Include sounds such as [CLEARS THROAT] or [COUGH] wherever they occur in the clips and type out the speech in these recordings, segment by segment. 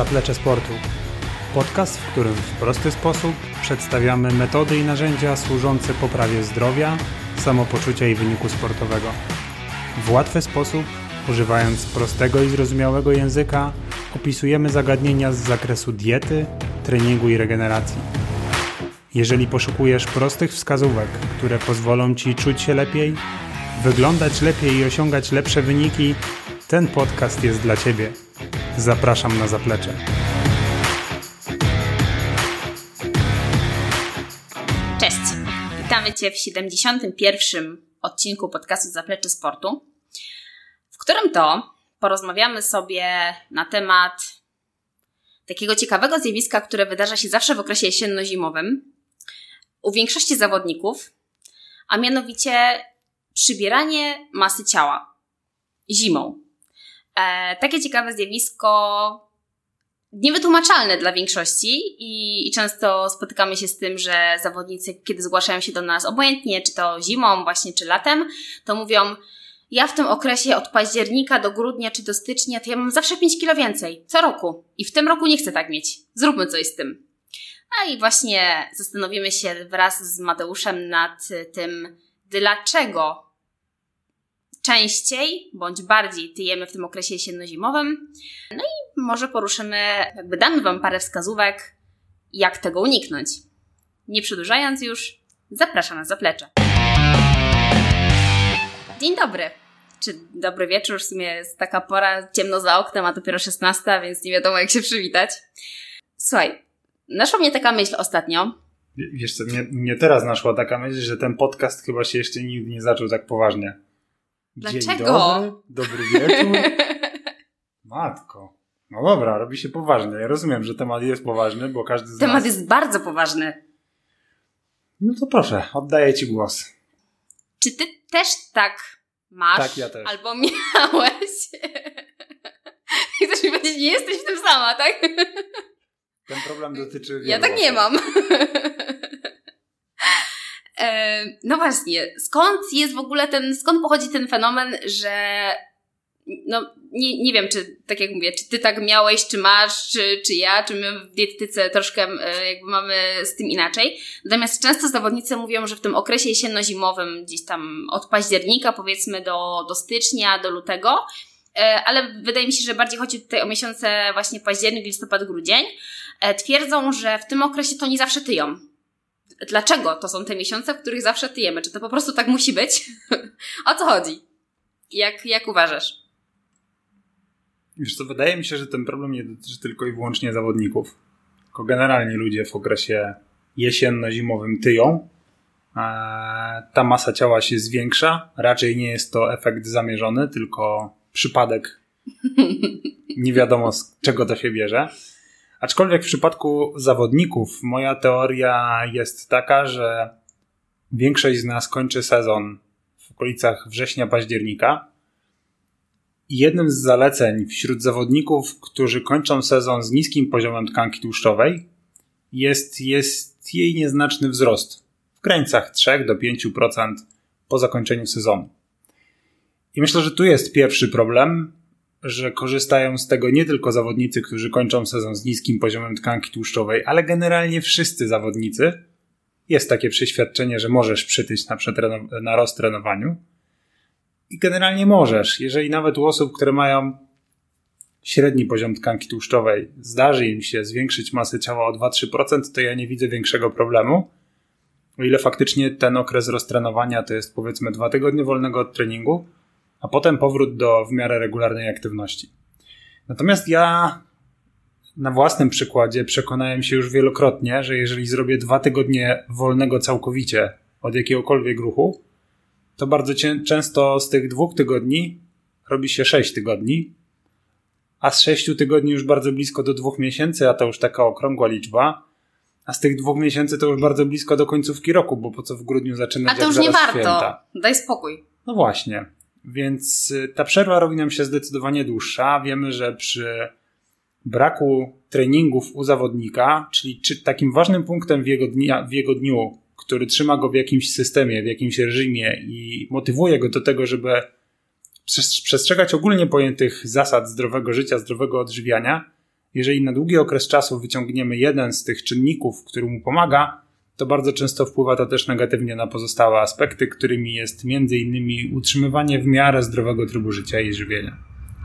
Zaplecze Sportu. Podcast, w którym w prosty sposób przedstawiamy metody i narzędzia służące poprawie zdrowia, samopoczucia i wyniku sportowego. W łatwy sposób, używając prostego i zrozumiałego języka, opisujemy zagadnienia z zakresu diety, treningu i regeneracji. Jeżeli poszukujesz prostych wskazówek, które pozwolą Ci czuć się lepiej, wyglądać lepiej i osiągać lepsze wyniki, ten podcast jest dla Ciebie. Zapraszam na zaplecze. Cześć! Witamy Cię w 71. odcinku podcastu Zaplecze Sportu, w którym to porozmawiamy sobie na temat takiego ciekawego zjawiska, które wydarza się zawsze w okresie jesienno-zimowym u większości zawodników, a mianowicie przybieranie masy ciała zimą. E, takie ciekawe zjawisko, niewytłumaczalne dla większości i, i często spotykamy się z tym, że zawodnicy, kiedy zgłaszają się do nas obojętnie, czy to zimą właśnie, czy latem, to mówią, ja w tym okresie od października do grudnia czy do stycznia, to ja mam zawsze 5 kilo więcej, co roku. I w tym roku nie chcę tak mieć. Zróbmy coś z tym. A i właśnie zastanowimy się wraz z Mateuszem nad tym, dlaczego częściej bądź bardziej tyjemy w tym okresie jesienno-zimowym. No i może poruszymy, jakby damy Wam parę wskazówek, jak tego uniknąć. Nie przedłużając już, zapraszam na zaplecze. Dzień dobry. Czy dobry wieczór? W sumie jest taka pora, ciemno za oknem, a dopiero 16, więc nie wiadomo jak się przywitać. Słuchaj, naszła mnie taka myśl ostatnio. Wiesz co, mnie, mnie teraz naszła taka myśl, że ten podcast chyba się jeszcze nigdy nie zaczął tak poważnie. Dlaczego? Dzień dobry, dobry wieczór. [LAUGHS] Matko. No dobra, robi się poważnie. Ja rozumiem, że temat jest poważny, bo każdy z Temat nas... jest bardzo poważny. No to proszę, oddaję Ci głos. Czy Ty też tak masz? Tak, ja też. Albo miałeś? [LAUGHS] Chcesz mi powiedzieć, nie jesteś w tym sama, tak? Ten problem dotyczy Ja tak nie mam. E, no właśnie, skąd jest w ogóle ten, skąd pochodzi ten fenomen, że no nie, nie wiem, czy tak jak mówię, czy ty tak miałeś, czy masz, czy, czy ja, czy my w dietetyce troszkę e, jakby mamy z tym inaczej. Natomiast często zawodnicy mówią, że w tym okresie jesienno-zimowym, gdzieś tam od października powiedzmy do, do stycznia, do lutego, e, ale wydaje mi się, że bardziej chodzi tutaj o miesiące właśnie październik, listopad, grudzień, twierdzą, że w tym okresie to nie zawsze tyją dlaczego to są te miesiące, w których zawsze tyjemy? Czy to po prostu tak musi być? [LAUGHS] o co chodzi? Jak, jak uważasz? Wiesz co, wydaje mi się, że ten problem nie dotyczy tylko i wyłącznie zawodników. Tylko generalnie ludzie w okresie jesienno-zimowym tyją. Ta masa ciała się zwiększa. Raczej nie jest to efekt zamierzony, tylko przypadek. [LAUGHS] Nie wiadomo z czego to się bierze. Aczkolwiek w przypadku zawodników moja teoria jest taka, że większość z nas kończy sezon w okolicach września-października. I jednym z zaleceń wśród zawodników, którzy kończą sezon z niskim poziomem tkanki tłuszczowej, jest, jest jej nieznaczny wzrost w granicach 3 do 5% po zakończeniu sezonu. I myślę, że tu jest pierwszy problem, że korzystają z tego nie tylko zawodnicy, którzy kończą sezon z niskim poziomem tkanki tłuszczowej, ale generalnie wszyscy zawodnicy. Jest takie przeświadczenie, że możesz przytyć na, na roztrenowaniu. I generalnie możesz. Jeżeli nawet u osób, które mają średni poziom tkanki tłuszczowej, zdarzy im się zwiększyć masę ciała o 2-3%, to ja nie widzę większego problemu. O ile faktycznie ten okres roztrenowania to jest powiedzmy dwa tygodnie wolnego od treningu, a potem powrót do w miarę regularnej aktywności. Natomiast ja na własnym przykładzie przekonałem się już wielokrotnie, że jeżeli zrobię dwa tygodnie wolnego całkowicie od jakiegokolwiek ruchu, to bardzo często z tych dwóch tygodni robi się sześć tygodni, a z sześciu tygodni już bardzo blisko do dwóch miesięcy, a to już taka okrągła liczba, a z tych dwóch miesięcy to już bardzo blisko do końcówki roku, bo po co w grudniu zaczynać A to już nie warto. Święta. Daj spokój. No właśnie. Więc y, ta przerwa robi nam się zdecydowanie dłuższa. Wiemy, że przy braku treningów u zawodnika, czyli czy takim ważnym punktem w jego, dnia, w jego dniu, który trzyma go w jakimś systemie, w jakimś reżimie i motywuje go do tego, żeby przestrzegać ogólnie pojętych zasad zdrowego życia, zdrowego odżywiania, jeżeli na długi okres czasu wyciągniemy jeden z tych czynników, który mu pomaga, to bardzo często wpływa to też negatywnie na pozostałe aspekty, którymi jest innymi utrzymywanie w miarę zdrowego trybu życia i żywienia.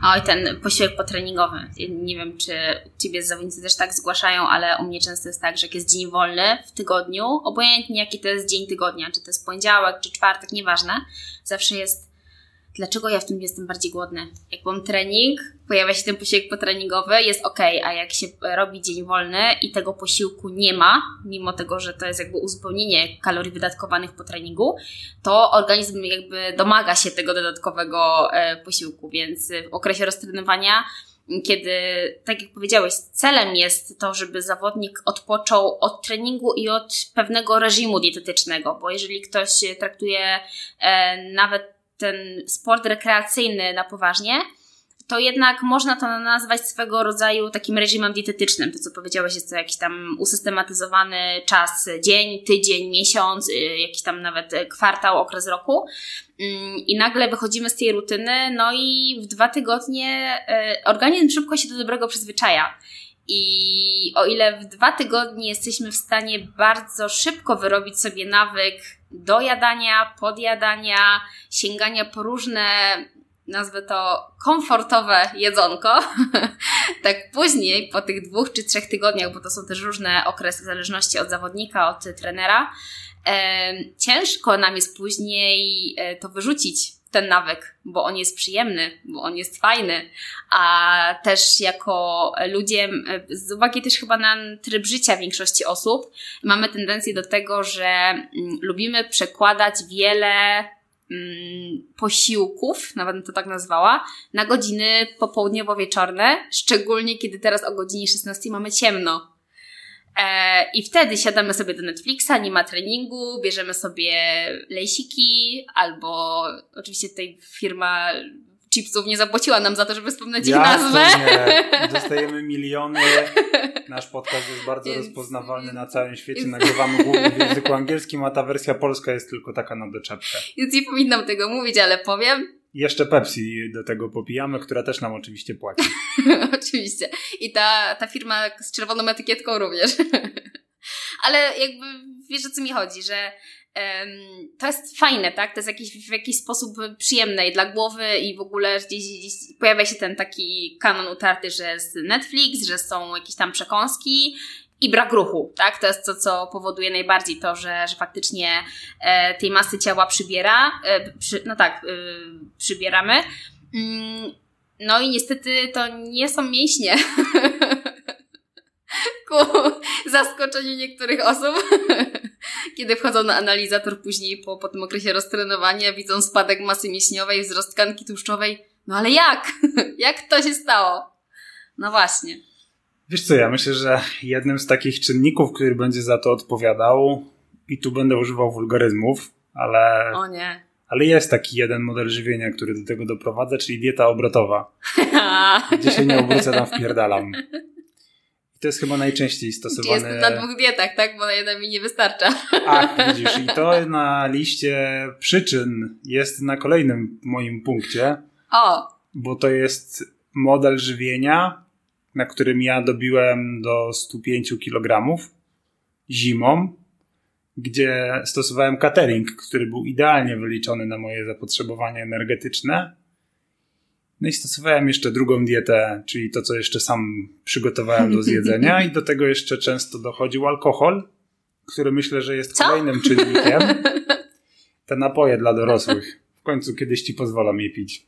Oj, ten posiłek potreningowy. Nie wiem, czy ciebie zawodnicy też tak zgłaszają, ale u mnie często jest tak, że jak jest dzień wolny w tygodniu, obojętnie jaki to jest dzień tygodnia, czy to jest poniedziałek, czy czwartek, nieważne, zawsze jest dlaczego ja w tym jestem bardziej głodny. Jak mam trening, pojawia się ten posiłek potreningowy, jest ok, a jak się robi dzień wolny i tego posiłku nie ma, mimo tego, że to jest jakby uzupełnienie kalorii wydatkowanych po treningu, to organizm jakby domaga się tego dodatkowego e, posiłku, więc w okresie roztrenowania kiedy, tak jak powiedziałeś, celem jest to, żeby zawodnik odpoczął od treningu i od pewnego reżimu dietetycznego, bo jeżeli ktoś traktuje e, nawet ten sport rekreacyjny na poważnie, to jednak można to nazwać swego rodzaju takim reżimem dietetycznym. To, co powiedziałeś, jest to jakiś tam usystematyzowany czas, dzień, tydzień, miesiąc, y, jakiś tam nawet kwartał, okres roku. Mm, I nagle wychodzimy z tej rutyny, no i w dwa tygodnie y, organizm szybko się do dobrego przyzwyczaja. I o ile w dwa tygodnie jesteśmy w stanie bardzo szybko wyrobić sobie nawyk dojadania, podjadania, sięgania po różne, nazwę to komfortowe jedzonko, [LAUGHS] tak później, po tych dwóch czy trzech tygodniach, bo to są też różne okresy w zależności od zawodnika, od trenera, ciężko nam jest później e, to wyrzucić ten nawyk, bo on jest przyjemny, bo on jest fajny, a też jako ludzie, z uwagi też chyba na tryb życia większości osób, mamy tendencję do tego, że mm, lubimy przekładać wiele posiłków, nawet bym to tak nazwała, na godziny popołudniowo-wieczorne, szczególnie kiedy teraz o godzinie 16 mamy ciemno. E, I wtedy siadamy sobie do Netflixa, nie ma treningu, bierzemy sobie lejsiki, albo oczywiście tutaj firma chipsów nie zapłaciła nam za to, żeby wspomnieć ich nazwę. Nie. Dostajemy [LAUGHS] miliony. Nasz podcast jest bardzo Więc... rozpoznawalny na całym świecie. Nagrywamy [LAUGHS] głównie w języku angielskim, a ta wersja polska jest tylko taka na doczepkę. Więc nie powinnam tego mówić, ale powiem. Jeszcze Pepsi do tego popijamy, która też nam oczywiście płaci. [LAUGHS] oczywiście. I ta, ta firma z czerwoną etykietką również. Ale jakby wiesz o co mi chodzi, że to jest fajne, tak? To jest jakiś, w jakiś sposób przyjemne i dla głowy i w ogóle gdzieś, gdzieś pojawia się ten taki kanon utarty, że jest Netflix, że są jakieś tam przekąski i brak ruchu, tak? To jest to, co powoduje najbardziej to, że, że faktycznie e, tej masy ciała przybiera, e, przy, no tak, e, przybieramy. Mm, no i niestety to nie są mięśnie. [LAUGHS] Ku zaskoczeniu niektórych osób, [LAUGHS] kiedy wchodzą na analizator później po, po tym okresie roztrenowania, widzą spadek masy mięśniowej, wzrost tkanki tłuszczowej. No ale jak? [LAUGHS] jak to się stało? No właśnie. Wiesz co, ja myślę, że jednym z takich czynników, który będzie za to odpowiadał, i tu będę używał wulgaryzmów, ale. O nie. Ale jest taki jeden model żywienia, który do tego doprowadza, czyli dieta obrotowa. [LAUGHS] Gdzie się nie obrócę, tam wpierdalam. I to jest chyba najczęściej stosowane. Jest na dwóch dietach, tak? Bo na jedna mi nie wystarcza. Ach, [LAUGHS] widzisz, i to na liście przyczyn jest na kolejnym moim punkcie. O! Bo to jest model żywienia, na którym ja dobiłem do 105 kg zimą, gdzie stosowałem catering, który był idealnie wyliczony na moje zapotrzebowanie energetyczne. No i stosowałem jeszcze drugą dietę, czyli to, co jeszcze sam przygotowałem do [LAUGHS] zjedzenia, i do tego jeszcze często dochodził alkohol, który myślę, że jest co? kolejnym czynnikiem. [LAUGHS] Te napoje dla dorosłych. W końcu kiedyś ci pozwolą je pić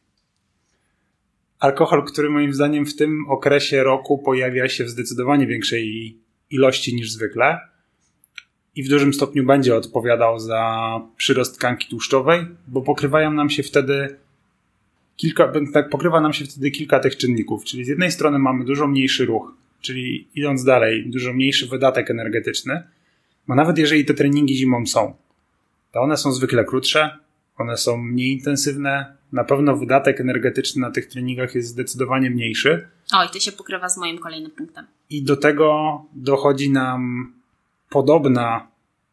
alkohol, który moim zdaniem w tym okresie roku pojawia się w zdecydowanie większej ilości niż zwykle i w dużym stopniu będzie odpowiadał za przyrost tkanki tłuszczowej, bo pokrywają nam się wtedy kilka, tak, pokrywa nam się wtedy kilka tych czynników, czyli z jednej strony mamy dużo mniejszy ruch, czyli idąc dalej, dużo mniejszy wydatek energetyczny, bo nawet jeżeli te treningi zimą są, to one są zwykle krótsze, one są mniej intensywne, na pewno wydatek energetyczny na tych treningach jest zdecydowanie mniejszy. Oj, to się pokrywa z moim kolejnym punktem. I do tego dochodzi nam podobna,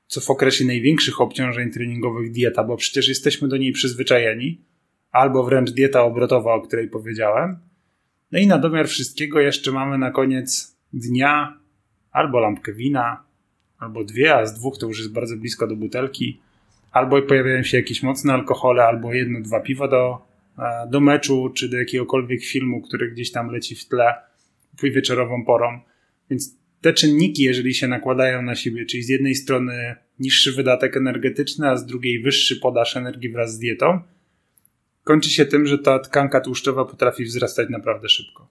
co w okresie największych obciążeń treningowych, dieta, bo przecież jesteśmy do niej przyzwyczajeni, albo wręcz dieta obrotowa, o której powiedziałem. No i na domiar wszystkiego jeszcze mamy na koniec dnia albo lampkę wina, albo dwie, a z dwóch to już jest bardzo blisko do butelki, albo pojawiają się jakieś mocne alkohole, albo jedno, dwa piwa do, e, do meczu, czy do jakiegokolwiek filmu, który gdzieś tam leci w tle wieczorową porą. Więc te czynniki, jeżeli się nakładają na siebie, czyli z jednej strony niższy wydatek energetyczny, a z drugiej wyższy podaż energii wraz z dietą, kończy się tym, że ta tkanka tłuszczowa potrafi wzrastać naprawdę szybko.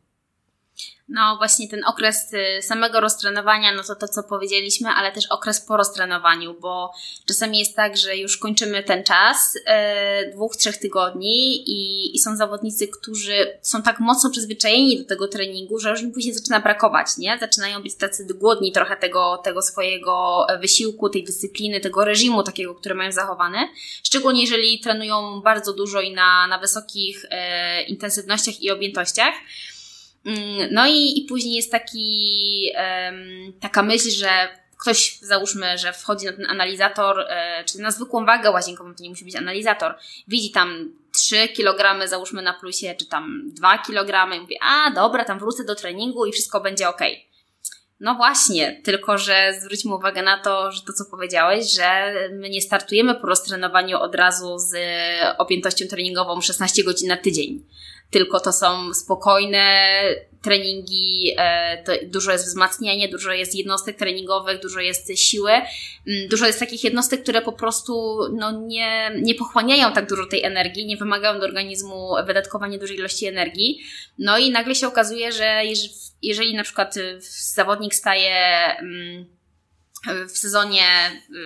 No właśnie ten okres y, samego roztrenowania, no to to, co powiedzieliśmy, ale też okres po roztrenowaniu, bo czasami jest tak, że już kończymy ten czas, yy, dwóch, trzech tygodni i, i są zawodnicy, którzy są tak mocno przyzwyczajeni do tego treningu, że już im później zaczyna brakować, nie? Zaczynają być tacy głodni trochę tego, tego swojego wysiłku, tej dyscypliny, tego reżimu takiego, który mają zachowany. Szczególnie jeżeli trenują bardzo dużo i na, na wysokich yy, intensywnościach i objętościach. Mm, no i, i później jest taki, taka myśl, że ktoś, załóżmy, że wchodzi na ten analizator, e, czy na zwykłą wagę łazienkową, to nie musi być analizator, widzi tam 3 kg, załóżmy na plusie, czy tam 2 kg i mówi, a dobra, tam wrócę do treningu i wszystko będzie ok. No właśnie, tylko że zwróćmy uwagę na to, że to co powiedziałeś, że my nie startujemy po roztrenowaniu od razu z objętością treningową 16 godzin na tydzień tylko to są spokojne treningi, e, dużo jest wzmacniania, dużo jest jednostek treningowych, dużo jest siły, mm, dużo jest takich jednostek, które po prostu no, nie, nie pochłaniają tak dużo tej energii, nie wymagają do organizmu wydatkowania dużej ilości energii. No i nagle się okazuje, że jeżeli na przykład zawodnik staje mm, w sezonie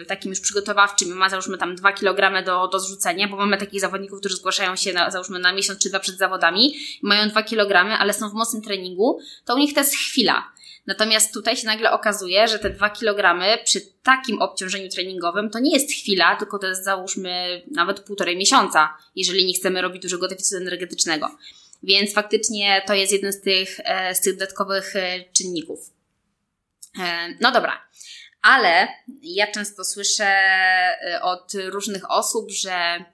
y, takim już przygotowawczym ma załóżmy tam 2 kg do, do zrzucenia, bo mamy takich zawodników, którzy zgłaszają się na, załóżmy na miesiąc czy dwa przed zawodami, mają 2 kg, ale są w mocnym treningu, to u nich to jest chwila. Natomiast tutaj się nagle okazuje, że te 2 kg przy takim obciążeniu treningowym to nie jest chwila, tylko to jest załóżmy nawet półtorej miesiąca, jeżeli nie chcemy robić dużego deficytu energetycznego. Więc faktycznie to jest jeden z tych, e, z tych dodatkowych e, czynników. E, no dobra, ale ja często słyszę y, od różnych osób, że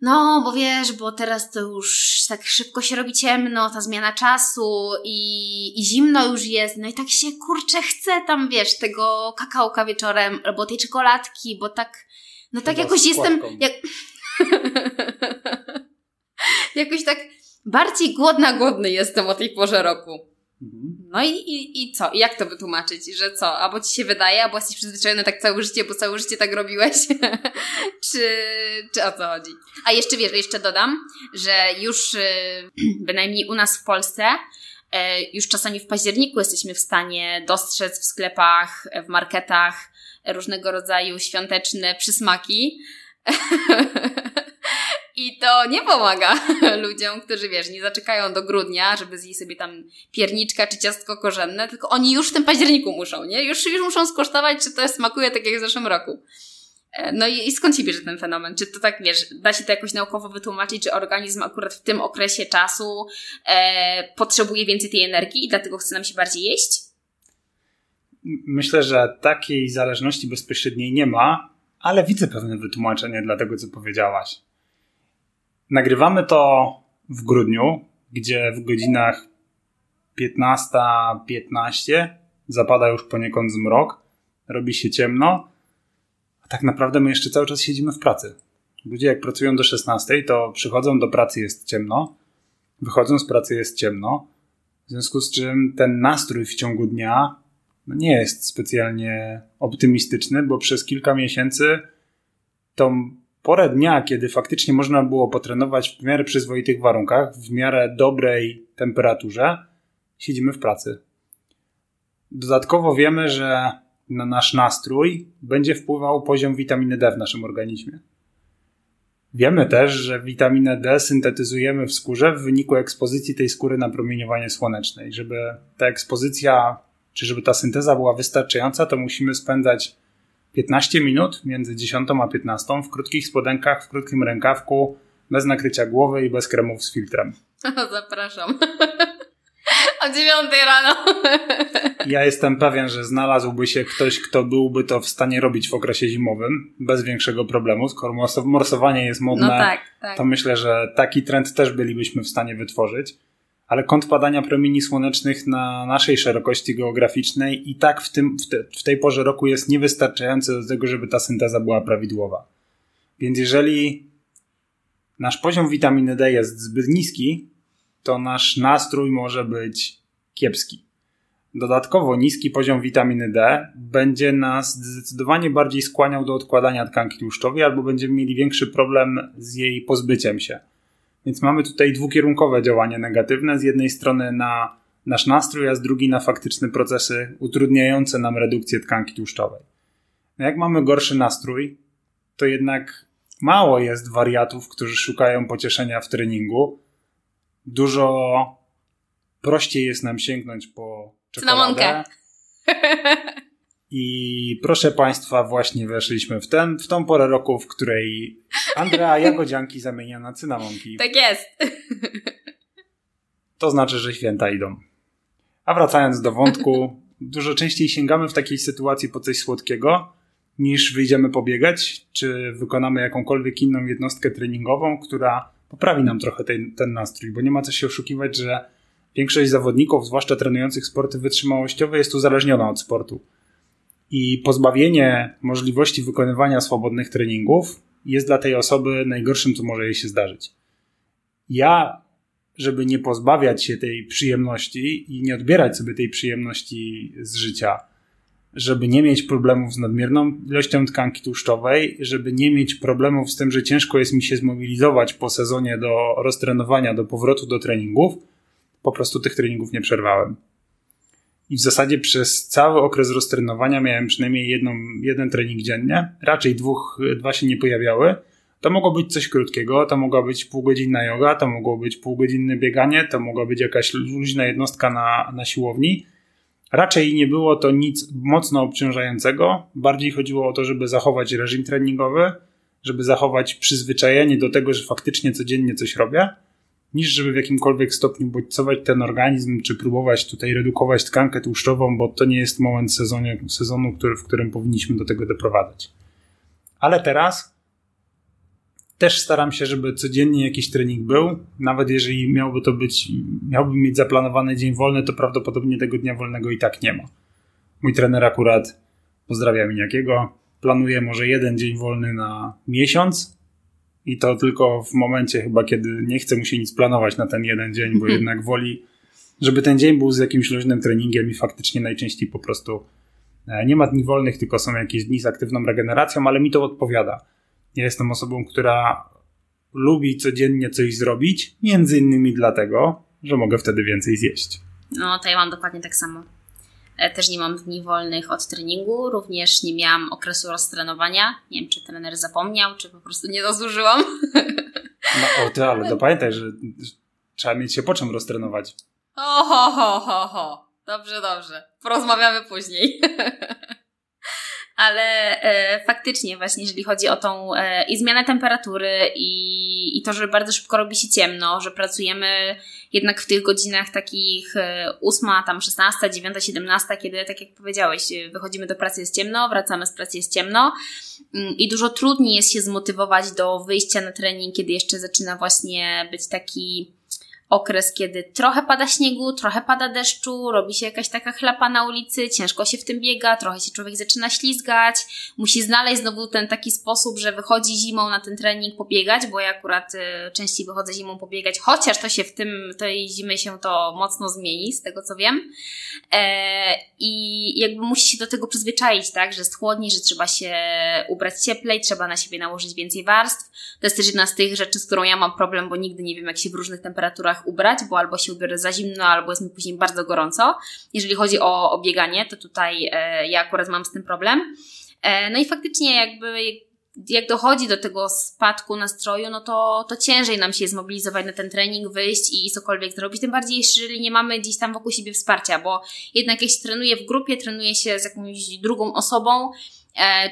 no, bo wiesz, bo teraz to już tak szybko się robi ciemno, ta zmiana czasu i, i zimno już jest, no i tak się kurczę chce tam, wiesz, tego kakałka wieczorem, albo tej czekoladki, bo tak, no tak jakoś jestem, jak... [LAUGHS] jakoś tak bardziej głodna, głodny jestem o tej porze roku. Mhm. No i, i, i co? I jak to wytłumaczyć? Że co? Albo ci się wydaje, albo jesteś przyzwyczajony tak całe życie, bo całe życie tak robiłeś? [LAUGHS] czy, czy o co chodzi? A jeszcze wiesz, jeszcze dodam, że już y, [CLEARS THROAT] bynajmniej u nas w Polsce y, już czasami w październiku jesteśmy w stanie dostrzec w sklepach, w marketach różnego rodzaju świąteczne przysmaki. [LAUGHS] I to nie pomaga [LAUGHS] ludziom, którzy wiesz, nie zaczekają do grudnia, żeby zjeść sobie tam pierniczka czy ciastko korzenne, tylko oni już w tym październiku muszą, nie? Już, już muszą skosztować, czy to smakuje tak jak w zeszłym roku. E, no i, i skąd się bierze ten fenomen? Czy to tak, wiesz, da się to jakoś naukowo wytłumaczyć, że organizm akurat w tym okresie czasu e, potrzebuje więcej tej energii i dlatego chce nam się bardziej jeść? Myślę, że takiej zależności bezpośredniej nie ma, ale widzę pewne wytłumaczenie dla tego, co powiedziałaś. Nagrywamy to w grudniu, gdzie w godzinach 15.15 .15 zapada już poniekąd zmrok, robi się ciemno, a tak naprawdę my jeszcze cały czas siedzimy w pracy. Ludzie jak pracują do 16, to przychodzą do pracy jest ciemno, wychodzą z pracy jest ciemno, w związku z czym ten nastrój w ciągu dnia no nie jest specjalnie optymistyczny, bo przez kilka miesięcy tą porę dnia, kiedy faktycznie można było potrenować w miarę przyzwoitych warunkach, w miarę dobrej temperaturze, siedzimy w pracy. Dodatkowo wiemy, że na nasz nastrój będzie wpływał poziom witaminy D w naszym organizmie. Wiemy też, że witaminę D syntetyzujemy w skórze w wyniku ekspozycji tej skóry na promieniowanie słoneczne. I żeby ta ekspozycja, czy żeby ta synteza była wystarczająca, to musimy spędzać 15 minut między 10 a 15 w krótkich spodenkach, w krótkim rękawku, bez nakrycia głowy i bez kremów z filtrem. [LAUGHS] Zapraszam. [LAUGHS] O 9 rano. [LAUGHS] Ja jestem pewien, że znalazłby się ktoś, kto byłby to w stanie robić w okresie zimowym bez większego problemu. Skoro morsowanie jest modne, no tak, tak. to myślę, że taki trend też bylibyśmy w stanie wytworzyć. Ale kąt padania promieni słonecznych na naszej szerokości geograficznej i tak w, tym, w, te, w tej porze roku jest niewystarczający do tego, żeby ta synteza była prawidłowa. Więc jeżeli nasz poziom witaminy D jest zbyt niski, to nasz nastrój może być kiepski. Dodatkowo niski poziom witaminy D będzie nas zdecydowanie bardziej skłaniał do odkładania tkanki tłuszczowej albo będziemy mieli większy problem z jej pozbyciem się. Więc mamy tutaj dwukierunkowe działanie negatywne. Z jednej strony na nasz nastrój, a z drugiej na faktyczne procesy utrudniające nam redukcję tkanki tłuszczowej. No jak mamy gorszy nastrój, to jednak mało jest wariatów, którzy szukają pocieszenia w treningu. Dużo prościej jest nam sięgnąć po czekoladę. [LAUGHS] I proszę Państwa, właśnie weszliśmy w, ten, w tą porę roku, w której Andrea [LAUGHS] jagodzianki zamienia na cynamonki. Tak jest. To znaczy, że święta idą. A wracając do wątku, [LAUGHS] dużo częściej sięgamy w takiej sytuacji po coś słodkiego, niż wyjdziemy pobiegać, czy wykonamy jakąkolwiek inną jednostkę treningową, która poprawi nam trochę ten, ten nastrój, bo nie ma co się oszukiwać, że większość zawodników, zwłaszcza trenujących sporty wytrzymałościowe, jest uzależniona od sportu. I pozbawienie możliwości wykonywania swobodnych treningów jest dla tej osoby najgorszym, co może jej się zdarzyć. Ja, żeby nie pozbawiać się tej przyjemności i nie odbierać sobie tej przyjemności z życia, żeby nie mieć problemów z nadmierną ilością tkanki tłuszczowej, żeby nie mieć problemów z tym, że ciężko jest mi się zmobilizować po sezonie do roztrenowania, do powrotu do treningów, po prostu tych treningów nie przerwałem. I w zasadzie przez cały okres roztrenowania miałem przynajmniej jedną, jeden trening dziennie. Raczej dwóch, dwa się nie pojawiały. To mogło być coś krótkiego, to mogła być półgodzinna yoga, to mogło być półgodzinne bieganie, to mogła być jakaś luźna jednostka na, na siłowni. Raczej nie było to nic mocno obciążającego. Bardziej chodziło o to, żeby zachować reżim treningowy, żeby zachować przyzwyczajenie do tego, że faktycznie codziennie coś robię niż żeby w jakimkolwiek stopniu bodźcować ten organizm, czy próbować tutaj redukować tkankę tłuszczową, bo to nie jest moment sezonie, sezonu, który, w którym powinniśmy do tego doprowadzać. Ale teraz też staram się, żeby codziennie jakiś trening był. Nawet jeżeli miałby to być, miałbym mieć zaplanowany dzień wolny, to prawdopodobnie tego dnia wolnego i tak nie ma. Mój trener akurat, pozdrawiam Iniakiego, planuje może jeden dzień wolny na miesiąc, i to tylko w momencie chyba, kiedy nie chce mu się nic planować na ten jeden dzień, bo jednak woli, żeby ten dzień był z jakimś luźnym treningiem i faktycznie najczęściej po prostu e, nie ma dni wolnych, tylko są jakieś dni z aktywną regeneracją, ale mi to odpowiada. Ja jestem osobą, która lubi codziennie coś zrobić, między innymi dlatego, że mogę wtedy więcej zjeść. No, to ja mam dokładnie tak samo. E, też nie mam dni wolnych od treningu, również nie miałam okresu roztrenowania. Nie wiem, czy trener zapomniał, czy po prostu nie dozużyłam. No, o ty, ale to [LAUGHS] pamiętaj, że trzeba mieć się po czym roztrenować. O, ho, ho, ho. Dobrze, dobrze. Porozmawiamy później. [LAUGHS] ale e, faktycznie właśnie, jeżeli chodzi o tą e, i zmianę temperatury i to, że bardzo szybko robi się ciemno, że pracujemy jednak w tych godzinach takich e, ósma, tam szesnasta, dziewiąta, siedemnasta, kiedy, tak jak powiedziałeś, e, wychodzimy do pracy, jest ciemno, wracamy z pracy, jest ciemno. Mm, i dużo trudniej jest się zmotywować do wyjścia na trening, kiedy jeszcze zaczyna właśnie być taki okres, kiedy trochę pada śniegu, trochę pada deszczu, robi się jakaś taka chlapa na ulicy, ciężko się w tym biega, trochę się człowiek zaczyna ślizgać, musi znaleźć znowu ten taki sposób, że wychodzi zimą na ten trening pobiegać, bo ja akurat y, częściej wychodzę zimą pobiegać, chociaż to się w tym, tej zimy się to mocno zmieni, z tego co wiem. E, I jakby musi się do tego przyzwyczaić, tak, że jest chłodniej, że trzeba się ubrać cieplej, trzeba na siebie nałożyć więcej warstw. To jest też jedna z tych rzeczy, z którą ja mam problem, bo nigdy nie wiem, jak się w różnych temperaturach ubrać, bo albo się ubiorę za zimno, albo jest mi później bardzo gorąco. Jeżeli chodzi o, o bieganie, to tutaj e, ja akurat mam z tym problem. E, no i faktycznie jakby jak dochodzi do tego spadku nastroju, no to, to ciężej nam się zmobilizować na ten trening, wyjść i cokolwiek zrobić. Tym bardziej, jeżeli nie mamy gdzieś tam wokół siebie wsparcia, bo jednak jak się trenuje w grupie, trenuje się z jakąś drugą osobą,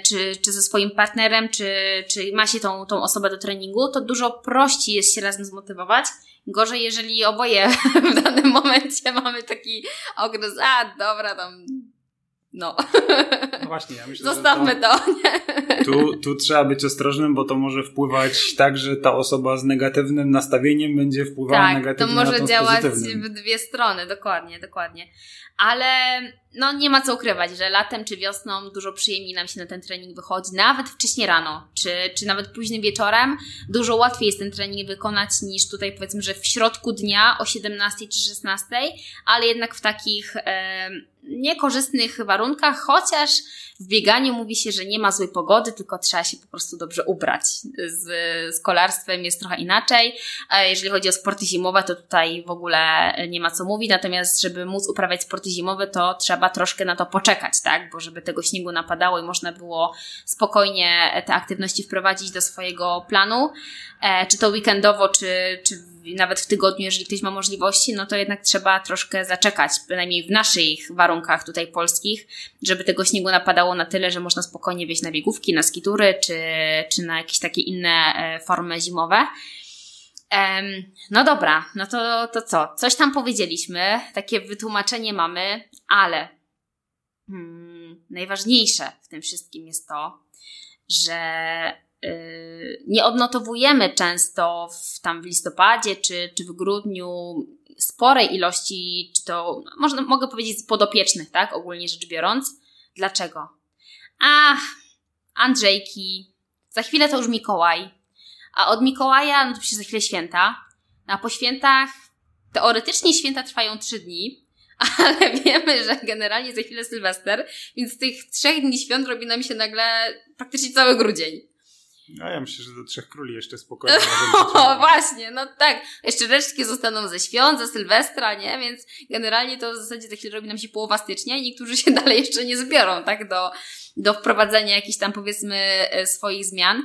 czy, czy ze swoim partnerem, czy, czy ma się tą, tą osobę do treningu, to dużo prościej jest się razem zmotywować. Gorzej, jeżeli oboje [LAUGHS] w danym momencie mamy taki okres, a dobra, tam No. No właśnie, ja myślę, Zostawmy to. to tu, tu trzeba być ostrożnym, bo to może wpływać tak, że ta osoba z negatywnym nastawieniem będzie wpływała tak, negatywnie to może na działać w dwie strony, dokładnie, dokładnie. Ale no nie ma co ukrywać, że latem czy wiosną dużo przyjemniej nam się na ten trening wychodzi, nawet wcześniej rano, czy, czy nawet późnym wieczorem. Dużo łatwiej jest ten trening wykonać niż tutaj powiedzmy, że w środku dnia o 17 czy 16, ale jednak w takich e, niekorzystnych warunkach, chociaż w bieganiu mówi się, że nie ma złej pogody, tylko trzeba się po prostu dobrze ubrać. Z, z kolarstwem jest trochę inaczej. Jeżeli chodzi o sporty zimowe, to tutaj w ogóle nie ma co mówić, natomiast żeby móc uprawiać sporty zimowe, to trzeba troszkę na to poczekać, tak? Bo żeby tego śniegu napadało i można było spokojnie te aktywności wprowadzić do swojego planu, e, czy to weekendowo, czy, czy nawet w tygodniu, jeżeli ktoś ma możliwości, no to jednak trzeba troszkę zaczekać, bynajmniej w naszych warunkach tutaj polskich, żeby tego śniegu napadało na tyle, że można spokojnie wejść na biegówki, na skitury, czy, czy na jakieś takie inne e, formy zimowe. No dobra, no to, to co? Coś tam powiedzieliśmy, takie wytłumaczenie mamy, ale hmm, najważniejsze w tym wszystkim jest to, że yy, nie odnotowujemy często w, tam w listopadzie czy, czy w grudniu sporej ilości, czy to można, mogę powiedzieć podopiecznych, tak, ogólnie rzecz biorąc. Dlaczego? Ach, Andrzejki, za chwilę to już Mikołaj, a od Mikołaja, no to się za chwilę święta, a po świętach teoretycznie święta trwają trzy dni, [LAUGHS] ale wiemy, że generalnie za chwilę Sylwester, więc z tych trzech dni świąt robi nam się nagle praktycznie cały grudzień. No ja myślę, że do Trzech Króli jeszcze spokojnie. [LAUGHS] o, właśnie, no tak. Jeszcze resztki zostaną ze świąt, ze Sylwestra, nie? Więc generalnie to w zasadzie za chwilę robi nam się połowa stycznia i niektórzy się [LAUGHS] dalej jeszcze nie zbiorą, tak? Do, do wprowadzenia jakichś tam powiedzmy e, swoich zmian.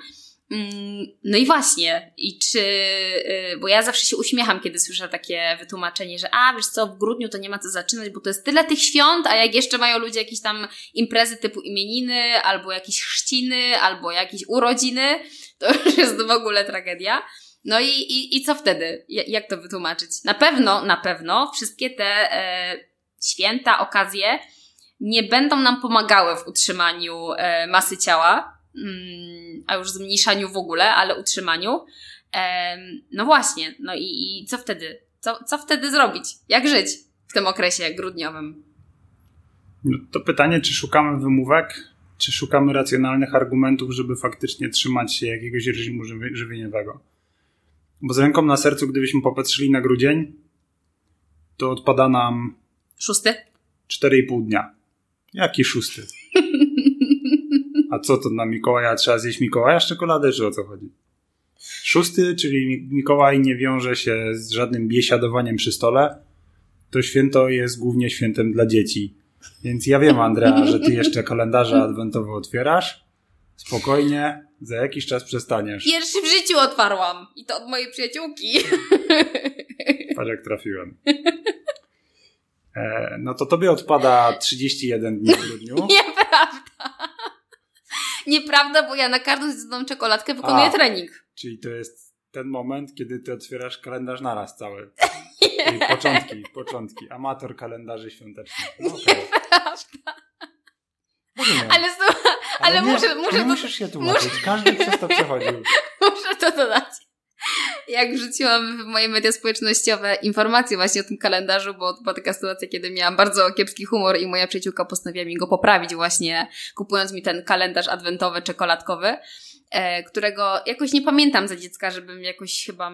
Mm, no i właśnie, i czy, y, bo ja zawsze się uśmiecham, kiedy słyszę takie wytłumaczenie, że a wiesz co, w grudniu to nie ma co zaczynać, bo to jest tyle tych świąt, a jak jeszcze mają ludzie jakieś tam imprezy typu imieniny, albo jakieś chrzciny, albo jakieś urodziny, to [LAUGHS] już jest w ogóle tragedia. No i, i, i co wtedy? Jak to wytłumaczyć? Na pewno, na pewno wszystkie te e, święta, okazje nie będą nam pomagały w utrzymaniu e, masy ciała, Mm, a już zmniejszaniu w ogóle, ale utrzymaniu. No właśnie, no i, i co wtedy? Co, co wtedy zrobić? Jak żyć w tym okresie grudniowym? No to pytanie, czy szukamy wymówek, czy szukamy racjonalnych argumentów, żeby faktycznie trzymać się jakiegoś reżimu żywieniowego. Bo z ręką na sercu, gdybyśmy popatrzyli na grudzień, to odpada nam. Szósty? 4,5 dnia. Jaki szósty? A co to na Mikołaja? Trzeba zjeść Mikołaja z czekolady, czy o co chodzi? Szósty, czyli Mikołaj nie wiąże się z żadnym biesiadowaniem przy stole. To święto jest głównie świętem dla dzieci. Więc ja wiem, Andrea, że ty jeszcze kalendarze adwentowe otwierasz. Spokojnie, za jakiś czas przestaniesz. Pierwszy w życiu otwarłam. I to od mojej przyjaciółki. Patrz jak trafiłem. E, no to tobie odpada 31 dni w grudniu. [LAUGHS] Nieprawda. Nieprawda, bo ja na każdą zjedzoną czekoladkę wykonuję A, trening. Czyli to jest ten moment, kiedy ty otwierasz kalendarz naraz cały. [LAUGHS] Czyli początki, początki. Amator kalendarzy świątecznych. No, okay. Nieprawda. Ale, ale, ale nie, muszę, muszę. Nie musisz się tłumaczyć. Muszę, Każdy przez to przechodził. [LAUGHS] Muszę to dodać jak wrzuciłam w moje media społecznościowe informacje właśnie o tym kalendarzu, bo to była taka sytuacja, kiedy miałam bardzo kiepski humor i moja przyjaciółka postanowiła mi go poprawić właśnie, kupując mi ten kalendarz adwentowy, czekoladkowy e, którego jakoś nie pamiętam za dziecka, żebym jakoś chyba,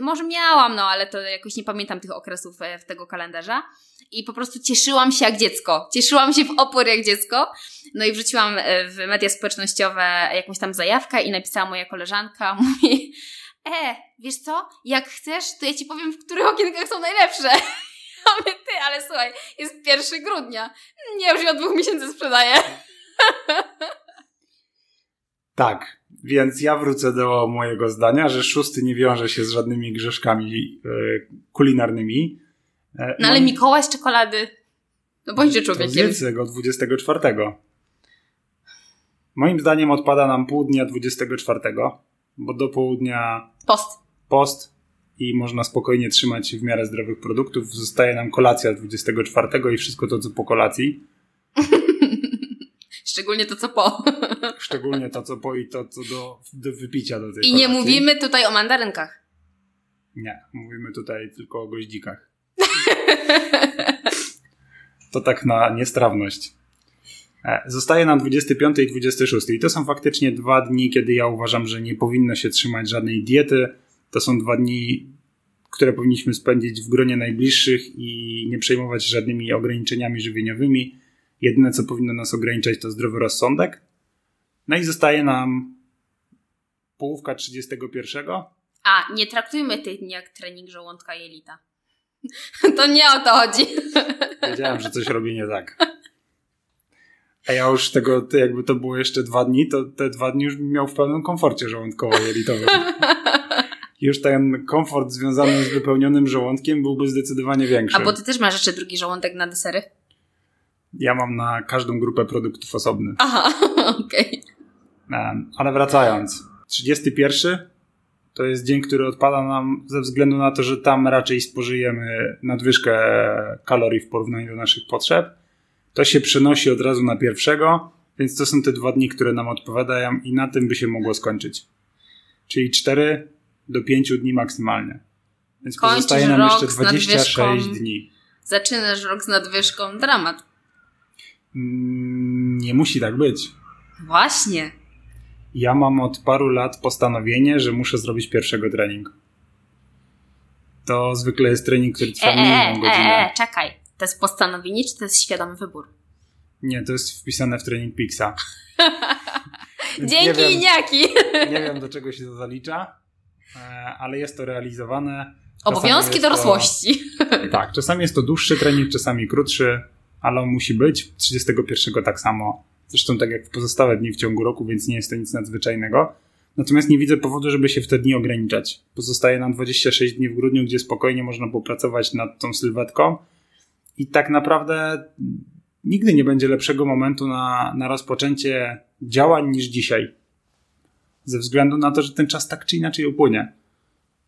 może miałam, no ale to jakoś nie pamiętam tych okresów e, w tego kalendarza. I po prostu cieszyłam się jak dziecko. Cieszyłam się w opór jak dziecko. No i wrzuciłam e, w media społecznościowe jakąś tam zajawkę i napisała moja koleżanka, [LAUGHS] mówi, e, wiesz co, jak chcesz, to ja ci powiem, w których okienkach są najlepsze. [LAUGHS] A my, ty, ale słuchaj, jest 1 grudnia. Nie, już od dwóch miesięcy sprzedaję. [LAUGHS] Tak, więc ja wrócę do mojego zdania, że szósty nie wiąże się z żadnymi grzeszkami e, kulinarnymi. E, no ale Moim... Mikołaj z czekolady. No bądźże człowiekiem. Zjedzę go 24. Moim zdaniem odpada nam pół dnia 24 bo do południa post. Post i można spokojnie trzymać się w miarę zdrowych produktów. Zostaje nam kolacja 24 i wszystko to, co po kolacji. [LAUGHS] Szczególnie to, co po. [LAUGHS] Szczególnie to, co po i to, co do, do wypicia do tej I nie kolacji. mówimy tutaj o mandarynkach. Nie, mówimy tutaj tylko o goździkach. [LAUGHS] To tak na niestrawność. E, Zostaje nam 25 i 26 i to są faktycznie dwa dni, kiedy ja uważam, że nie powinno się trzymać żadnej diety. To są dwa dni, które powinniśmy spędzić w gronie najbliższych i nie przejmować się żadnymi ograniczeniami żywieniowymi. Jedyne, co powinno nas ograniczać, to zdrowy rozsądek. No i zostaje nam połówka 31. A, nie traktujmy tych dni jak trening żołądka jelita. [LAUGHS] To nie o to chodzi. Wiedziałem, że coś robię nie tak. A ja już tego, jakby to było jeszcze dwa dni, to te dwa dni już bym miał w pełnym komforcie żołądkowo-jelitowym. [LAUGHS] Już ten komfort związany z wypełnionym żołądkiem byłby zdecydowanie większy. A bo ty też masz jeszcze drugi żołądek na desery? Ja mam na każdą grupę produktów osobny. Aha, [LAUGHS] okej. Em, Ale wracając. 31 to jest dzień, który odpada nam ze względu na to, że tam raczej spożyjemy nadwyżkę kalorii w porównaniu do naszych potrzeb. To się przenosi od razu na pierwszego, więc to są te dwa dni, które nam odpowiadają i na tym by się mogło skończyć. Czyli 4 do 5 dni maksymalnie. Więc Kończysz pozostaje nam jeszcze z 26 nadwyżką. dni. Zaczynasz rok z nadwyżką. Dramat. Mm, Nie musi tak być. Właśnie. Ja mam od paru lat postanowienie, że muszę zrobić pierwszego treningu. To zwykle jest trening, który E, trwa e, minimum e, godzinę. e, e, czekaj. To jest postanowienie, czy to jest świadomy wybór? Nie, to jest wpisane w trening Pixa. [LAUGHS] Dzięki, nie wiem, niaki. [LAUGHS] nie wiem, do czego się to zalicza, e, ale jest to realizowane. Czasami Obowiązki dorosłości. To, [LAUGHS] tak, czasami jest to dłuższy trening, czasami krótszy, ale on musi być. 31 tak samo. Zresztą tak jak w pozostałe dni w ciągu roku, więc nie jest to nic nadzwyczajnego. Natomiast nie widzę powodu, żeby się w te dni ograniczać. Pozostaje nam 26 dni w grudniu, gdzie spokojnie można popracować nad tą sylwetką. I tak naprawdę nigdy nie będzie lepszego momentu na, na rozpoczęcie działań niż dzisiaj. Ze względu na to, że ten czas tak czy inaczej upłynie.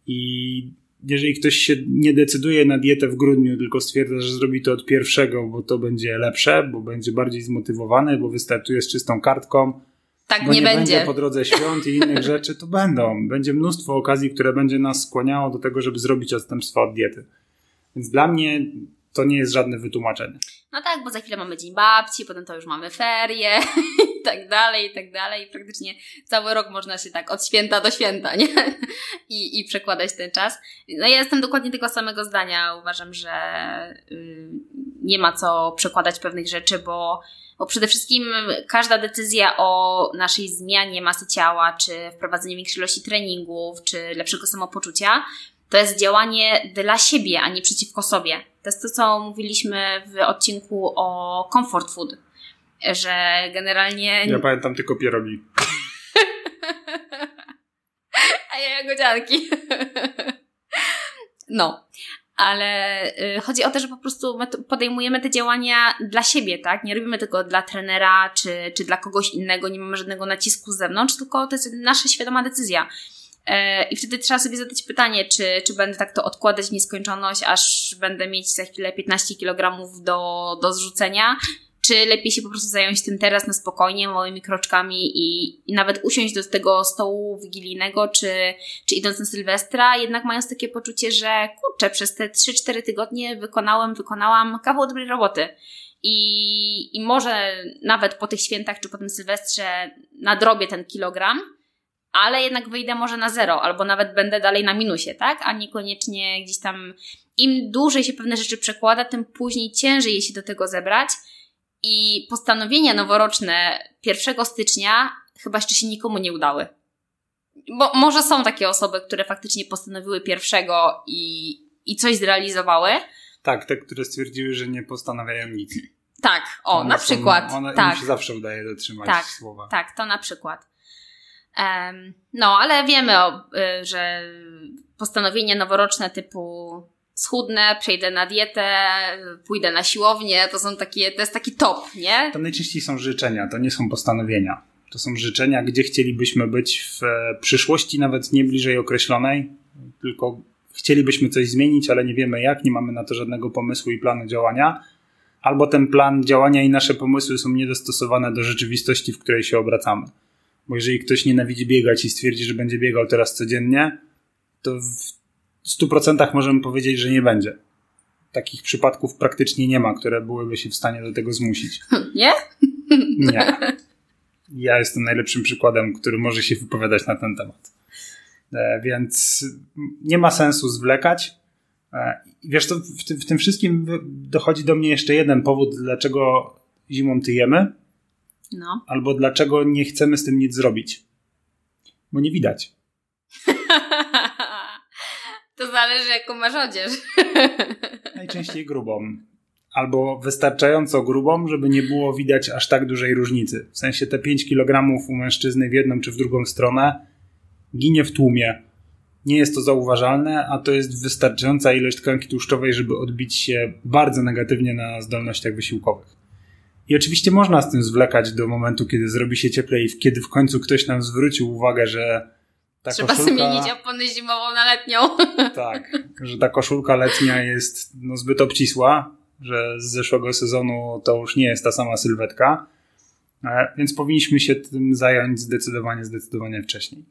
I jeżeli ktoś się nie decyduje na dietę w grudniu, tylko stwierdza, że zrobi to od pierwszego, bo to będzie lepsze, bo będzie bardziej zmotywowany, bo wystartuje z czystą kartką, Tak bo nie, będzie. po drodze świąt i innych [LAUGHS] rzeczy, to będą. Będzie mnóstwo okazji, które będzie nas skłaniało do tego, żeby zrobić odstępstwo od diety. Więc dla mnie to nie jest żadne wytłumaczenie. No tak, bo za chwilę mamy Dzień Babci, potem to już mamy ferie [LAUGHS] i tak dalej, i tak dalej. I praktycznie cały rok można się tak od święta do święta, nie? [LAUGHS] I, i przekładać ten czas. No ja jestem dokładnie tego samego zdania. Uważam, że y, nie ma co przekładać pewnych rzeczy, bo, bo przede wszystkim każda decyzja o naszej zmianie masy ciała, czy wprowadzeniu większej ilości treningów, czy lepszego samopoczucia, to jest działanie dla siebie, a nie przeciwko sobie. To jest to, co mówiliśmy w odcinku o comfort food, że generalnie... Ja pamiętam tylko pierogi. [LAUGHS] A ja jagodzianki. [LAUGHS] No. Ale y, chodzi o to, że po prostu podejmujemy te działania dla siebie, tak? Nie robimy tego dla trenera czy, czy dla kogoś innego, nie mamy żadnego nacisku z zewnątrz, tylko to jest nasza świadoma decyzja. E, I wtedy trzeba sobie zadać pytanie, czy, czy będę tak to odkładać w nieskończoność, aż będę mieć za chwilę 15 kg do, do zrzucenia, czy lepiej się po prostu zająć tym teraz na spokojnie, małymi kroczkami i, i nawet usiąść do tego stołu wigilijnego, czy, czy idąc na Sylwestra, jednak mając takie poczucie, że kurczę, przez te 3-4 tygodnie wykonałem, wykonałam kawał dobrej roboty. I, I może nawet po tych świętach, czy po tym Sylwestrze nadrobię ten kilogram, ale jednak wyjdę może na zero, albo nawet będę dalej na minusie, tak? A niekoniecznie gdzieś tam. Im dłużej się pewne rzeczy przekłada, tym później ciężej je się do tego zebrać. I postanowienia noworoczne 1 stycznia chyba jeszcze się nikomu nie udały. Bo może są takie osoby, które faktycznie postanowiły pierwszego i, i coś zrealizowały. Tak, te, które stwierdziły, że nie postanawiają nic. Tak, o, One na są- przykład. One, tak. Im się zawsze udaje dotrzymać Tak, słowa. Tak, to na przykład. No, ale wiemy, o, y, że postanowienia noworoczne typu schudnę, przejdę na dietę, pójdę na siłownię, to są takie, to jest taki top, nie? To najczęściej są życzenia, to nie są postanowienia. To są życzenia, gdzie chcielibyśmy być w przyszłości, nawet nie bliżej określonej, tylko chcielibyśmy coś zmienić, ale nie wiemy jak, nie mamy na to żadnego pomysłu i planu działania. albo ten plan działania i nasze pomysły są niedostosowane do rzeczywistości, w której się obracamy. Bo jeżeli ktoś nienawidzi biegać i stwierdzi, że będzie biegał teraz codziennie, to w 100% możemy powiedzieć, że nie będzie. Takich przypadków praktycznie nie ma, które byłyby się w stanie do tego zmusić. [LAUGHS] Nie? Nie. Ja jestem najlepszym przykładem, który może się wypowiadać na ten temat. E, więc nie ma sensu zwlekać. E, wiesz, to w, tym, w tym wszystkim dochodzi do mnie jeszcze jeden powód, dlaczego zimą tyjemy. No. Albo dlaczego nie chcemy z tym nic zrobić. Bo nie widać. [LAUGHS] to zależy, jaką masz odzież. [LAUGHS] Najczęściej grubą. Albo wystarczająco grubą, żeby nie było widać aż tak dużej różnicy. W sensie te 5 kg u mężczyzny w jedną czy w drugą stronę ginie w tłumie. Nie jest to zauważalne, a to jest wystarczająca ilość tkanki tłuszczowej, żeby odbić się bardzo negatywnie na zdolnościach wysiłkowych. I oczywiście można z tym zwlekać do momentu, kiedy zrobi się cieplej, kiedy w końcu ktoś nam zwrócił uwagę, że ta Trzeba koszulka... zmienić opony zimową na letnią. [LAUGHS] Tak, że ta koszulka letnia jest no, zbyt obcisła, że z zeszłego sezonu to już nie jest ta sama sylwetka, e, więc powinniśmy się tym zająć zdecydowanie, zdecydowanie wcześniej.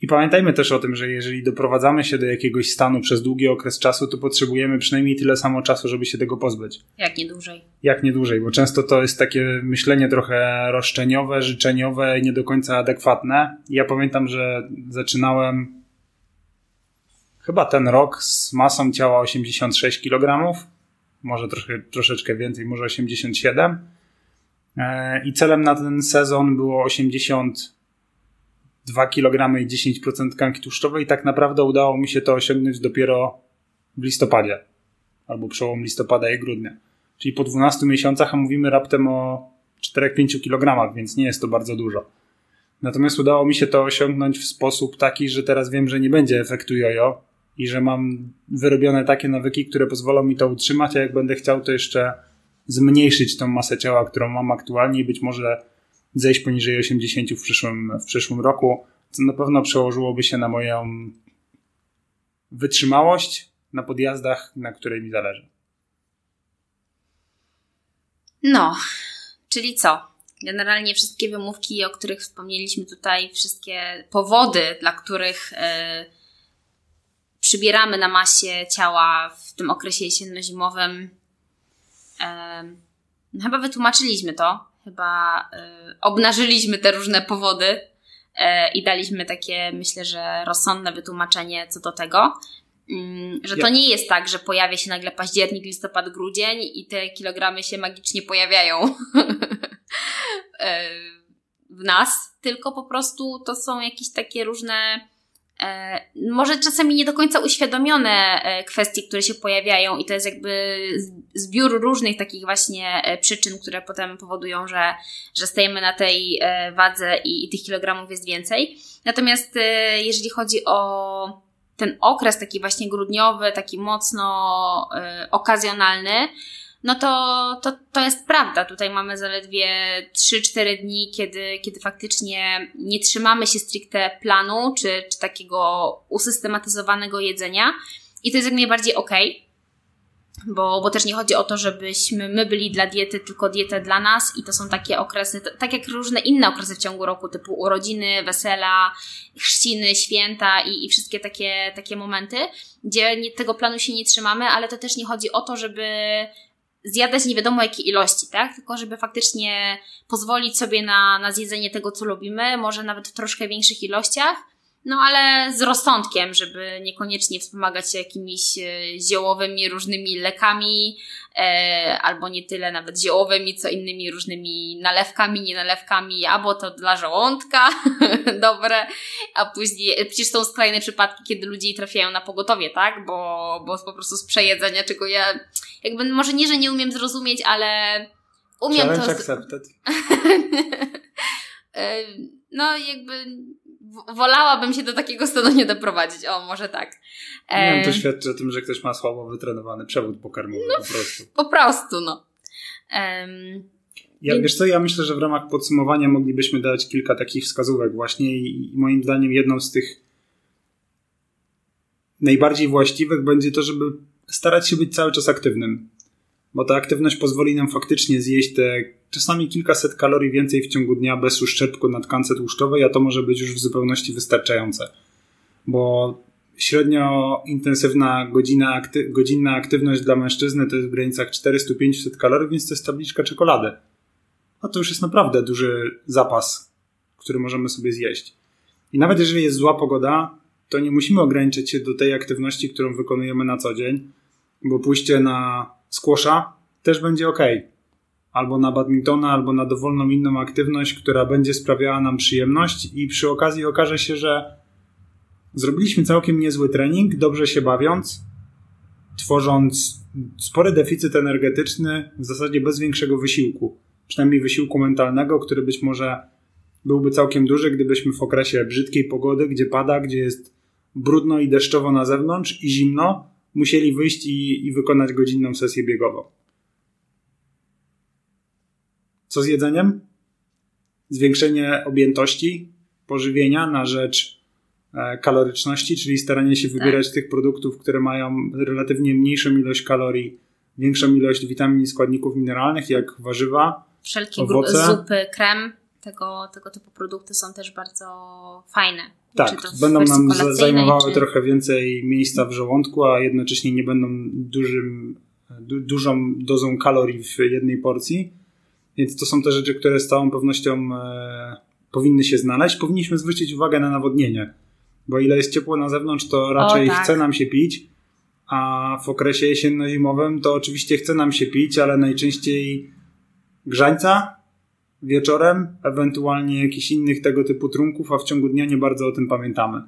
I pamiętajmy też o tym, że jeżeli doprowadzamy się do jakiegoś stanu przez długi okres czasu, to potrzebujemy przynajmniej tyle samo czasu, żeby się tego pozbyć. Jak nie dłużej. Jak nie dłużej, bo często to jest takie myślenie trochę roszczeniowe, życzeniowe nie do końca adekwatne. Ja pamiętam, że zaczynałem chyba ten rok z masą ciała 86 kg, może trochę, troszeczkę więcej, może 87. E, I celem na ten sezon było 80 2 kg i 10% tkanki tłuszczowej i tak naprawdę udało mi się to osiągnąć dopiero w listopadzie albo przełom listopada i grudnia. Czyli po 12 miesiącach, a mówimy raptem o 4-5 kg, więc nie jest to bardzo dużo. Natomiast udało mi się to osiągnąć w sposób taki, że teraz wiem, że nie będzie efektu jojo i że mam wyrobione takie nawyki, które pozwolą mi to utrzymać, a jak będę chciał, to jeszcze zmniejszyć tą masę ciała, którą mam aktualnie i być może zejść poniżej 80 w przyszłym, w przyszłym roku, co na pewno przełożyłoby się na moją wytrzymałość na podjazdach, na której mi zależy. No, czyli co? Generalnie wszystkie wymówki, o których wspomnieliśmy tutaj, wszystkie powody, dla których yy, przybieramy na masie ciała w tym okresie jesienno-zimowym, yy, chyba wytłumaczyliśmy to chyba y, obnażyliśmy te różne powody y, i daliśmy takie, myślę, że rozsądne wytłumaczenie co do tego. Y, że to nie jest tak, że pojawia się nagle październik, listopad, grudzień i te kilogramy się magicznie pojawiają [LAUGHS] w nas, tylko po prostu to są jakieś takie różne E, może czasami nie do końca uświadomione e, kwestie, które się pojawiają, i to jest jakby zbiór różnych takich właśnie e, przyczyn, które potem powodują, że, że stajemy na tej wadze i, i tych kilogramów jest więcej. Natomiast jeżeli chodzi o ten okres taki właśnie grudniowy, taki mocno okazjonalny, no to, to, to jest prawda. Tutaj mamy zaledwie 3-4 dni, kiedy, kiedy faktycznie nie trzymamy się stricte planu, czy, czy takiego usystematyzowanego jedzenia. I to jest jak najbardziej ok, bo, bo też nie chodzi o to, żebyśmy my byli dla diety, tylko dietę dla nas i to są takie okresy, tak jak różne inne okresy w ciągu roku, typu urodziny, wesela, chrzciny, święta i, i wszystkie takie, takie momenty, gdzie nie, tego planu się nie trzymamy, ale to też nie chodzi o to, żeby zjadać nie wiadomo jakie ilości, tak? Tylko żeby faktycznie pozwolić sobie na, na zjedzenie tego, co lubimy, może nawet w troszkę większych ilościach, no ale z rozsądkiem, żeby niekoniecznie wspomagać się jakimiś e, ziołowymi różnymi lekami, e, albo nie tyle nawet ziołowymi, co innymi różnymi nalewkami, nienalewkami, albo to dla żołądka [LAUGHS] dobre, a później, e, przecież są skrajne przypadki, kiedy ludzie trafiają na pogotowie, tak? Bo, bo po prostu z przejedzenia, czego ja jakby, może nie, że nie umiem zrozumieć, ale umiem Challenge to... accepted. [LAUGHS] E, no jakby wolałabym się do takiego stanu nie doprowadzić. O, może tak. Nie wiem, to świadczy o tym, że ktoś ma słabo wytrenowany przewód pokarmowy no, po prostu. Po prostu, no. Um, ja, więc... Wiesz co, ja myślę, że w ramach podsumowania moglibyśmy dać kilka takich wskazówek właśnie i, i moim zdaniem jedną z tych najbardziej właściwych będzie to, żeby starać się być cały czas aktywnym. Bo ta aktywność pozwoli nam faktycznie zjeść te czasami kilkaset kalorii więcej w ciągu dnia bez uszczerbku na tkance tłuszczowej, a to może być już w zupełności wystarczające. Bo średnio intensywna godzina akty godzinna aktywność dla mężczyzny to jest w granicach 400-500 kalorii, więc to jest tabliczka czekolady. A to już jest naprawdę duży zapas, który możemy sobie zjeść. I nawet jeżeli jest zła pogoda, to nie musimy ograniczyć się do tej aktywności, którą wykonujemy na co dzień, bo pójście na squasha też będzie ok. Albo na badmintona, albo na dowolną inną aktywność, która będzie sprawiała nam przyjemność, i przy okazji okaże się, że zrobiliśmy całkiem niezły trening, dobrze się bawiąc, tworząc spory deficyt energetyczny w zasadzie bez większego wysiłku. Przynajmniej wysiłku mentalnego, który być może byłby całkiem duży, gdybyśmy w okresie brzydkiej pogody, gdzie pada, gdzie jest brudno i deszczowo na zewnątrz i zimno, musieli wyjść i, i wykonać godzinną sesję biegową. Co z jedzeniem? Zwiększenie objętości pożywienia na rzecz e, kaloryczności, czyli staranie się wybierać tak. tych produktów, które mają relatywnie mniejszą ilość kalorii, większą ilość witamin i składników mineralnych, jak warzywa, Wszelkie owoce. zupy, krem, tego, tego typu produkty są też bardzo fajne. Tak, będą nam zajmowały czy... trochę więcej miejsca w żołądku, a jednocześnie nie będą dużym, du, dużą dozą kalorii w jednej porcji. Więc to są te rzeczy, które z całą pewnością e, powinny się znaleźć. Powinniśmy zwrócić uwagę na nawodnienie, bo ile jest ciepło na zewnątrz, to raczej o, tak. chce nam się pić, a w okresie jesienno-zimowym to oczywiście chce nam się pić, ale najczęściej grzańca wieczorem, ewentualnie jakichś innych tego typu trunków, a w ciągu dnia nie bardzo o tym pamiętamy.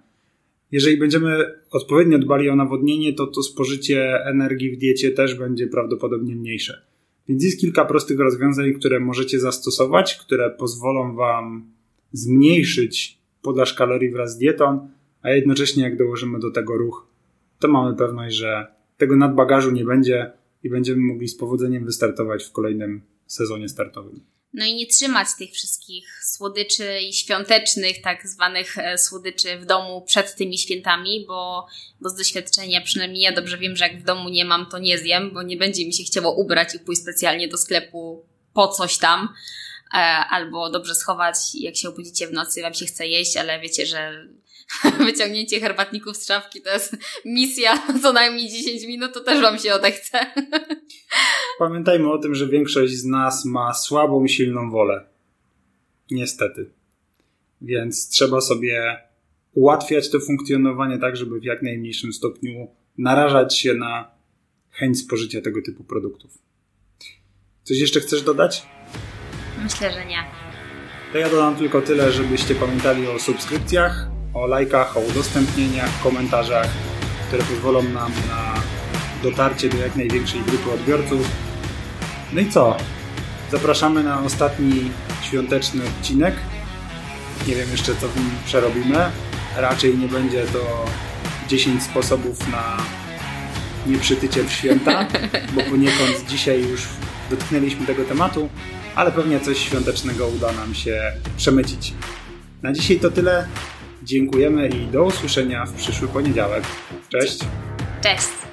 Jeżeli będziemy odpowiednio dbali o nawodnienie, to to spożycie energii w diecie też będzie prawdopodobnie mniejsze. Więc jest kilka prostych rozwiązań, które możecie zastosować, które pozwolą Wam zmniejszyć podaż kalorii wraz z dietą, a jednocześnie jak dołożymy do tego ruch, to mamy pewność, że tego nadbagażu nie będzie i będziemy mogli z powodzeniem wystartować w kolejnym sezonie startowym. No i nie trzymać tych wszystkich słodyczy i świątecznych, tak zwanych e, słodyczy w domu przed tymi świętami, bo, bo z doświadczenia, przynajmniej ja dobrze wiem, że jak w domu nie mam, to nie zjem, bo nie będzie mi się chciało ubrać i pójść specjalnie do sklepu po coś tam. E, albo dobrze schować, jak się obudzicie w nocy, wam się chce jeść, ale wiecie, że [LAUGHS] wyciągnięcie herbatników z szafki to jest misja co najmniej 10 minut, to też wam się odechce. [LAUGHS] Pamiętajmy o tym, że większość z nas ma słabą, silną wolę. Niestety. Więc trzeba sobie ułatwiać to funkcjonowanie tak, żeby w jak najmniejszym stopniu narażać się na chęć spożycia tego typu produktów. Coś jeszcze chcesz dodać? Myślę, że nie. To ja dodam tylko tyle, żebyście pamiętali o subskrypcjach, o lajkach, o udostępnieniach, komentarzach, które pozwolą nam na dotarcie do jak największej grupy odbiorców. No i co? Zapraszamy na ostatni świąteczny odcinek. Nie wiem jeszcze co w nim przerobimy. Raczej nie będzie to 10 sposobów na nieprzytycie w święta, [LAUGHS] bo poniekąd dzisiaj już dotknęliśmy tego tematu, ale pewnie coś świątecznego uda nam się przemycić. Na dzisiaj to tyle. Dziękujemy i do usłyszenia w przyszły poniedziałek. Cześć. Cześć.